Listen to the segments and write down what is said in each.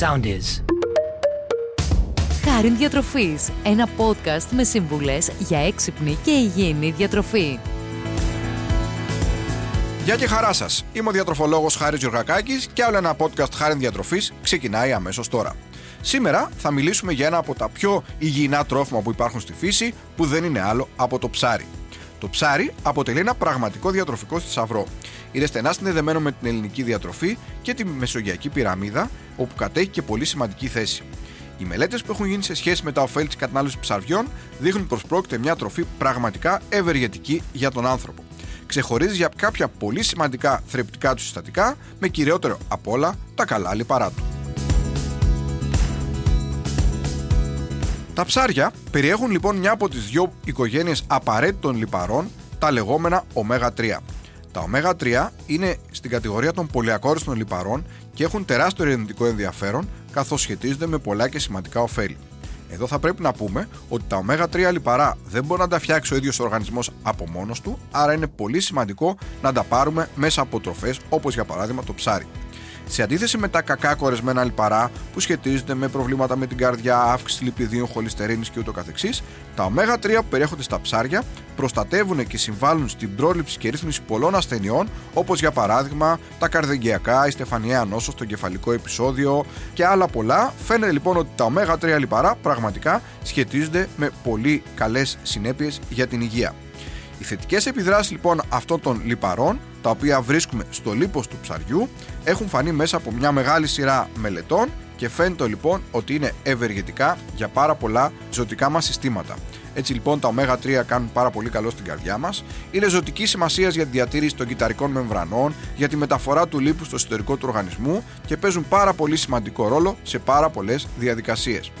sound is. Χάριν Διατροφής, ένα podcast με σύμβουλες για έξυπνη και υγιεινή διατροφή. Γεια και χαρά σας. Είμαι ο διατροφολόγος Χάρης Γιωργακάκη και άλλο ένα podcast Χάρη Διατροφής ξεκινάει αμέσως τώρα. Σήμερα θα μιλήσουμε για ένα από τα πιο υγιεινά τρόφιμα που υπάρχουν στη φύση, που δεν είναι άλλο από το ψάρι. Το ψάρι αποτελεί ένα πραγματικό διατροφικό θησαυρό. Είναι στενά συνδεδεμένο με την ελληνική διατροφή και τη μεσογειακή πυραμίδα, όπου κατέχει και πολύ σημαντική θέση. Οι μελέτες που έχουν γίνει σε σχέση με τα ωφέλη της κατανάλωσης ψαριών δείχνουν πως πρόκειται μια τροφή πραγματικά ευεργετική για τον άνθρωπο. Ξεχωρίζει για κάποια πολύ σημαντικά θρεπτικά του συστατικά, με κυριότερο απ' όλα τα καλά λιπαρά του. Τα ψάρια περιέχουν λοιπόν μια από τις δυο οικογένειες απαραίτητων λιπαρών, τα λεγόμενα ω3. Τα ω3 είναι στην κατηγορία των πολυακόριστων λιπαρών και έχουν τεράστιο ερευνητικό ενδιαφέρον καθώς σχετίζονται με πολλά και σημαντικά ωφέλη. Εδώ θα πρέπει να πούμε ότι τα ω3 λιπαρά δεν μπορεί να τα φτιάξει ο ίδιος ο οργανισμός από μόνος του, άρα είναι πολύ σημαντικό να τα πάρουμε μέσα από τροφές όπως για παράδειγμα το ψάρι. Σε αντίθεση με τα κακά κορεσμένα λιπαρά που σχετίζονται με προβλήματα με την καρδιά, αύξηση λιπιδίων, χολυστερίνης και ούτω καθεξής, τα ω3 που περιέχονται στα ψάρια προστατεύουν και συμβάλλουν στην πρόληψη και ρύθμιση πολλών ασθενειών, όπως για παράδειγμα τα καρδεγγειακά, η στεφανιαία νόσο, το κεφαλικό επεισόδιο και άλλα πολλά. Φαίνεται λοιπόν ότι τα ω3 λιπαρά πραγματικά σχετίζονται με πολύ καλές συνέπειες για την υγεία. Οι θετικές επιδράσεις λοιπόν αυτών των λιπαρών, τα οποία βρίσκουμε στο λίπος του ψαριού, έχουν φανεί μέσα από μια μεγάλη σειρά μελετών και φαίνεται λοιπόν ότι είναι ευεργετικά για πάρα πολλά ζωτικά μας συστήματα. Έτσι λοιπόν τα ω3 κάνουν πάρα πολύ καλό στην καρδιά μας. Είναι ζωτική σημασία για τη διατήρηση των κυταρικών μεμβρανών, για τη μεταφορά του λίπου στο εσωτερικό του οργανισμού και παίζουν πάρα πολύ σημαντικό ρόλο σε πάρα πολλές διαδικασίες.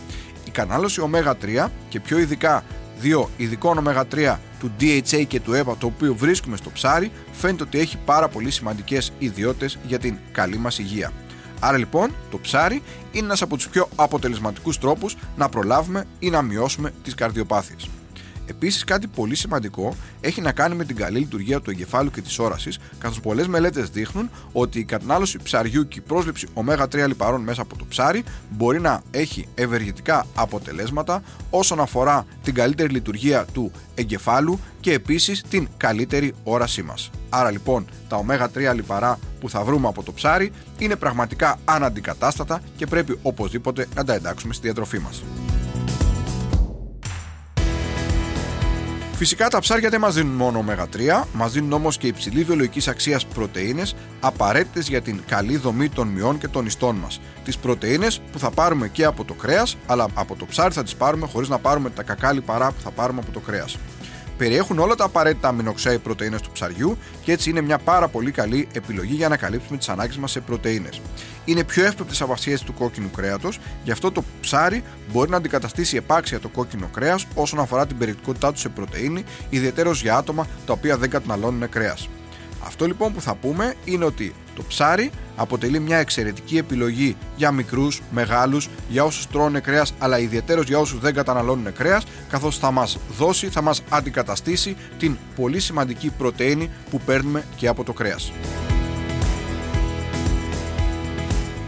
Η κανάλωση ω3 και πιο ειδικά δύο ειδικών ω3 του DHA και του EPA το οποίο βρίσκουμε στο ψάρι φαίνεται ότι έχει πάρα πολύ σημαντικές ιδιότητες για την καλή μας υγεία. Άρα λοιπόν το ψάρι είναι ένας από τους πιο αποτελεσματικούς τρόπους να προλάβουμε ή να μειώσουμε τις καρδιοπάθειες. Επίσης, κάτι πολύ σημαντικό έχει να κάνει με την καλή λειτουργία του εγκεφάλου και της όρασης, καθώς πολλές μελέτες δείχνουν ότι η κατανάλωση ψαριού και η πρόσληψη ω3 λιπαρών μέσα από το ψάρι μπορεί να έχει ευεργετικά αποτελέσματα όσον αφορά την καλύτερη λειτουργία του εγκεφάλου και επίσης την καλύτερη όρασή μας. Άρα λοιπόν τα ω3 λιπαρά που θα βρούμε από το ψάρι είναι πραγματικά αναντικατάστατα και πρέπει οπωσδήποτε να τα εντάξουμε στη διατροφή μας. Φυσικά τα ψάρια δεν μας δίνουν μόνο ω3, μας δίνουν όμως και υψηλή βιολογική αξία πρωτενε, απαραίτητες για την καλή δομή των μειών και των ιστών μας. Τις πρωτενε που θα πάρουμε και από το κρέας, αλλά από το ψάρι θα τις πάρουμε χωρίς να πάρουμε τα κακά λιπαρά που θα πάρουμε από το κρέας περιέχουν όλα τα απαραίτητα αμινοξέι πρωτενε του ψαριού και έτσι είναι μια πάρα πολύ καλή επιλογή για να καλύψουμε τις ανάγκες μας σε πρωτενε. Είναι πιο εύπεπτε από αυτές του κόκκινου κρέατος, γι' αυτό το ψάρι μπορεί να αντικαταστήσει επάξια το κόκκινο κρέας όσον αφορά την περιεκτικότητά του σε πρωτενη, ιδιαίτερω για άτομα τα οποία δεν καταναλώνουν κρέας. Αυτό λοιπόν που θα πούμε είναι ότι το ψάρι αποτελεί μια εξαιρετική επιλογή για μικρούς, μεγάλους, για όσους τρώνε κρέας αλλά ιδιαίτερως για όσους δεν καταναλώνουν κρέας καθώς θα μας δώσει, θα μας αντικαταστήσει την πολύ σημαντική πρωτεΐνη που παίρνουμε και από το κρέας.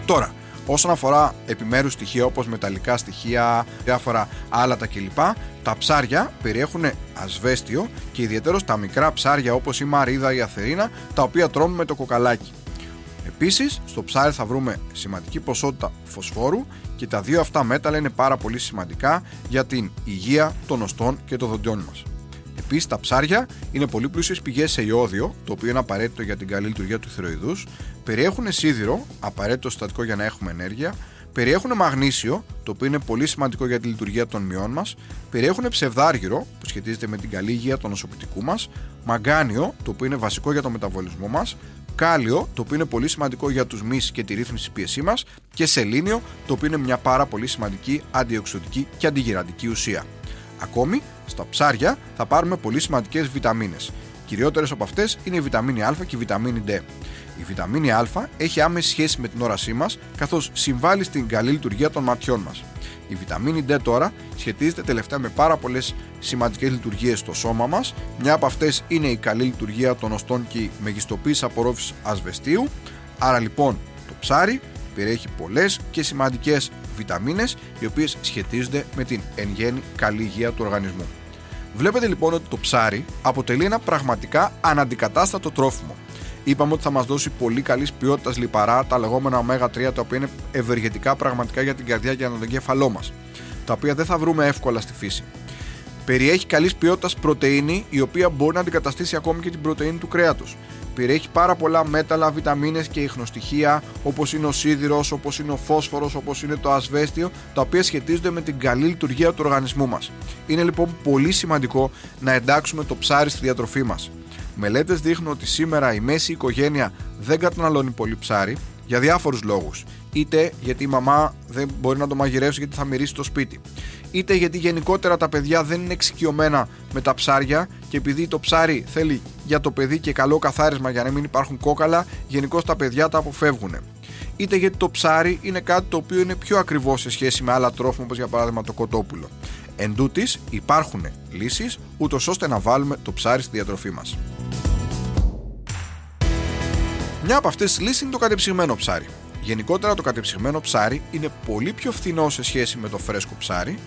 Τώρα, Όσον αφορά επιμέρους στοιχεία όπως μεταλλικά στοιχεία, διάφορα άλατα κλπ, τα ψάρια περιέχουν ασβέστιο και ιδιαίτερος τα μικρά ψάρια όπως η μαρίδα ή η αθερίνα, τα οποία τρώμε με το κοκαλάκι. Επίσης, στο ψάρι θα βρούμε σημαντική ποσότητα φωσφόρου και τα δύο αυτά μέταλλα είναι πάρα πολύ σημαντικά για την υγεία των οστών και των δοντιών μας. Επίσης, τα ψάρια είναι πολύ πλούσιες πηγές σε ιόδιο, το οποίο είναι απαραίτητο για την καλή λειτουργία του θηροειδούς. Περιέχουν σίδηρο, απαραίτητο συστατικό για να έχουμε ενέργεια. Περιέχουν μαγνήσιο, το οποίο είναι πολύ σημαντικό για τη λειτουργία των μειών μας. Περιέχουν ψευδάργυρο, που σχετίζεται με την καλή υγεία των νοσοποιητικού μας. Μαγκάνιο, το οποίο είναι βασικό για το μεταβολισμό μας. Κάλιο, το οποίο είναι πολύ σημαντικό για τους μυς και τη ρύθμιση πίεσή μας. Και σελήνιο, το οποίο είναι μια πάρα πολύ σημαντική αντιοξυδοτική και αντιγυραντική ουσία. Ακόμη, στα ψάρια θα πάρουμε πολύ σημαντικές βιταμίνες. Κυριότερες από αυτές είναι η βιταμίνη Α και η βιταμίνη D. Η βιταμίνη Α έχει άμεση σχέση με την όρασή μας, καθώς συμβάλλει στην καλή λειτουργία των ματιών μας. Η βιταμίνη D τώρα σχετίζεται τελευταία με πάρα πολλές σημαντικές λειτουργίες στο σώμα μας. Μια από αυτές είναι η καλή λειτουργία των οστών και η μεγιστοποίηση απορρόφησης ασβεστίου. Άρα λοιπόν το ψάρι Περιέχει πολλές και σημαντικές βιταμίνες οι οποίες σχετίζονται με την εν γέννη καλή υγεία του οργανισμού. Βλέπετε λοιπόν ότι το ψάρι αποτελεί ένα πραγματικά αναντικατάστατο τρόφιμο. Είπαμε ότι θα μας δώσει πολύ καλής ποιότητας λιπαρά, τα λεγόμενα ω3, τα οποία είναι ευεργετικά πραγματικά για την καρδιά και για τον εγκέφαλό μας. Τα οποία δεν θα βρούμε εύκολα στη φύση. Περιέχει καλής ποιότητας πρωτενη, η οποία μπορεί να αντικαταστήσει ακόμη και την πρωτενη του κρέατος. Περιέχει πάρα πολλά μέταλλα, βιταμίνες και ιχνοστοιχεία, όπως είναι ο σίδηρος, όπως είναι ο φόσφορος, όπως είναι το ασβέστιο, τα οποία σχετίζονται με την καλή λειτουργία του οργανισμού μας. Είναι λοιπόν πολύ σημαντικό να εντάξουμε το ψάρι στη διατροφή μας. Μελέτες δείχνουν ότι σήμερα η μέση οικογένεια δεν καταναλώνει πολύ ψάρι για διάφορους λόγους. Είτε γιατί η μαμά δεν μπορεί να το μαγειρεύσει γιατί θα μυρίσει το σπίτι, είτε γιατί γενικότερα τα παιδιά δεν είναι εξοικειωμένα με τα ψάρια και επειδή το ψάρι θέλει για το παιδί και καλό καθάρισμα για να μην υπάρχουν κόκαλα, γενικώς τα παιδιά τα αποφεύγουν. Είτε γιατί το ψάρι είναι κάτι το οποίο είναι πιο ακριβό σε σχέση με άλλα τρόφιμα όπως για παράδειγμα το κοτόπουλο. Εν τούτης, υπάρχουν λύσεις ούτως ώστε να βάλουμε το ψάρι στη διατροφή μας. Μια από αυτές τις λύσεις είναι το κατεψυγμένο ψάρι. Γενικότερα το κατεψυγμένο ψάρι είναι πολύ πιο φθηνό σε σχέση με το φρέσκο ψάρι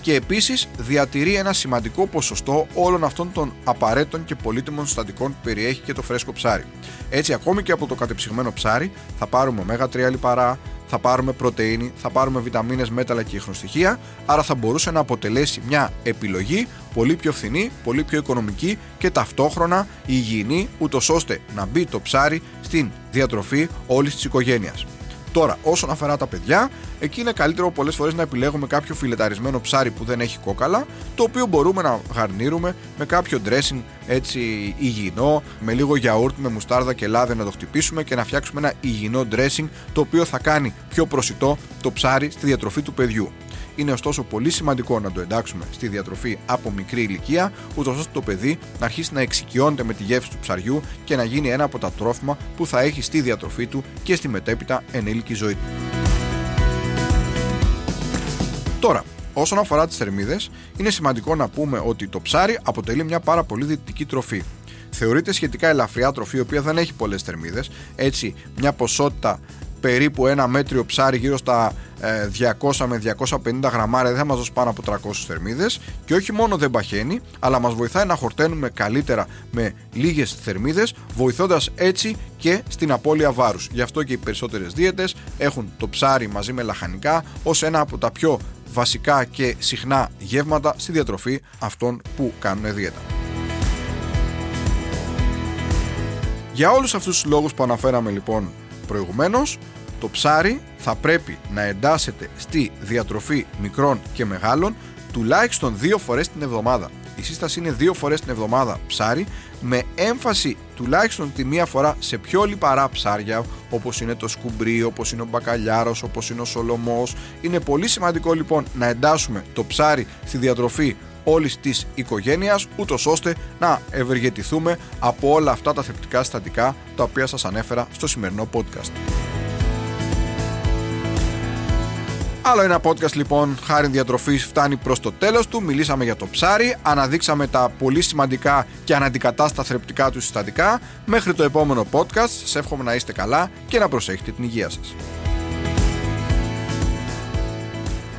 και επίσης διατηρεί ένα σημαντικό ποσοστό όλων αυτών των απαραίτητων και πολύτιμων συστατικών που περιέχει και το φρέσκο ψάρι. Έτσι ακόμη και από το κατεψυγμένο ψάρι θα πάρουμε ωμέγα 3 λιπαρά, θα πάρουμε πρωτεΐνη, θα πάρουμε βιταμίνες, μέταλλα και ιχνοστοιχεία, άρα θα μπορούσε να αποτελέσει μια επιλογή πολύ πιο φθηνή, πολύ πιο οικονομική και ταυτόχρονα υγιεινή, ούτως ώστε να μπει το ψάρι στην διατροφή όλης της οικογένειας. Τώρα, όσον αφορά τα παιδιά, εκεί είναι καλύτερο πολλές φορές να επιλέγουμε κάποιο φιλεταρισμένο ψάρι που δεν έχει κόκαλα, το οποίο μπορούμε να γαρνίρουμε με κάποιο dressing έτσι υγιεινό, με λίγο γιαούρτι, με μουστάρδα και λάδι να το χτυπήσουμε και να φτιάξουμε ένα υγιεινό dressing το οποίο θα κάνει πιο προσιτό το ψάρι στη διατροφή του παιδιού. Είναι ωστόσο πολύ σημαντικό να το εντάξουμε στη διατροφή από μικρή ηλικία, ούτως ώστε το παιδί να αρχίσει να εξοικειώνεται με τη γεύση του ψαριού και να γίνει ένα από τα τρόφιμα που θα έχει στη διατροφή του και στη μετέπειτα ενήλικη ζωή του. Τώρα, όσον αφορά τις θερμίδες, είναι σημαντικό να πούμε ότι το ψάρι αποτελεί μια πάρα πολύ δυτική τροφή. Θεωρείται σχετικά ελαφριά τροφή, η οποία δεν έχει πολλές θερμίδες. Έτσι, μια ποσότητα περίπου ένα μέτριο ψάρι γύρω στα 200 ε, με 250 γραμμάρια δεν θα μας δώσει πάνω από 300 θερμίδες και όχι μόνο δεν παχαίνει αλλά μας βοηθάει να χορταίνουμε καλύτερα με λίγες θερμίδες βοηθώντας έτσι και στην απώλεια βάρους γι' αυτό και οι περισσότερες δίαιτες έχουν το ψάρι μαζί με λαχανικά ως ένα από τα πιο βασικά και συχνά γεύματα στη διατροφή αυτών που κάνουν δίαιτα. Για όλους αυτούς τους λόγους που αναφέραμε λοιπόν προηγουμένως, το ψάρι θα πρέπει να εντάσσεται στη διατροφή μικρών και μεγάλων τουλάχιστον δύο φορές την εβδομάδα. Η σύσταση είναι δύο φορές την εβδομάδα ψάρι με έμφαση τουλάχιστον τη μία φορά σε πιο λιπαρά ψάρια όπως είναι το σκουμπρί, όπως είναι ο μπακαλιάρος, όπως είναι ο σολομός. Είναι πολύ σημαντικό λοιπόν να εντάσσουμε το ψάρι στη διατροφή όλης της οικογένειας ούτως ώστε να ευεργετηθούμε από όλα αυτά τα θρεπτικά συστατικά τα οποία σας ανέφερα στο σημερινό podcast. Άλλο ένα podcast λοιπόν χάρη διατροφής φτάνει προς το τέλος του. Μιλήσαμε για το ψάρι, αναδείξαμε τα πολύ σημαντικά και αναντικατάστα θρεπτικά του συστατικά. Μέχρι το επόμενο podcast, σας εύχομαι να είστε καλά και να προσέχετε την υγεία σας.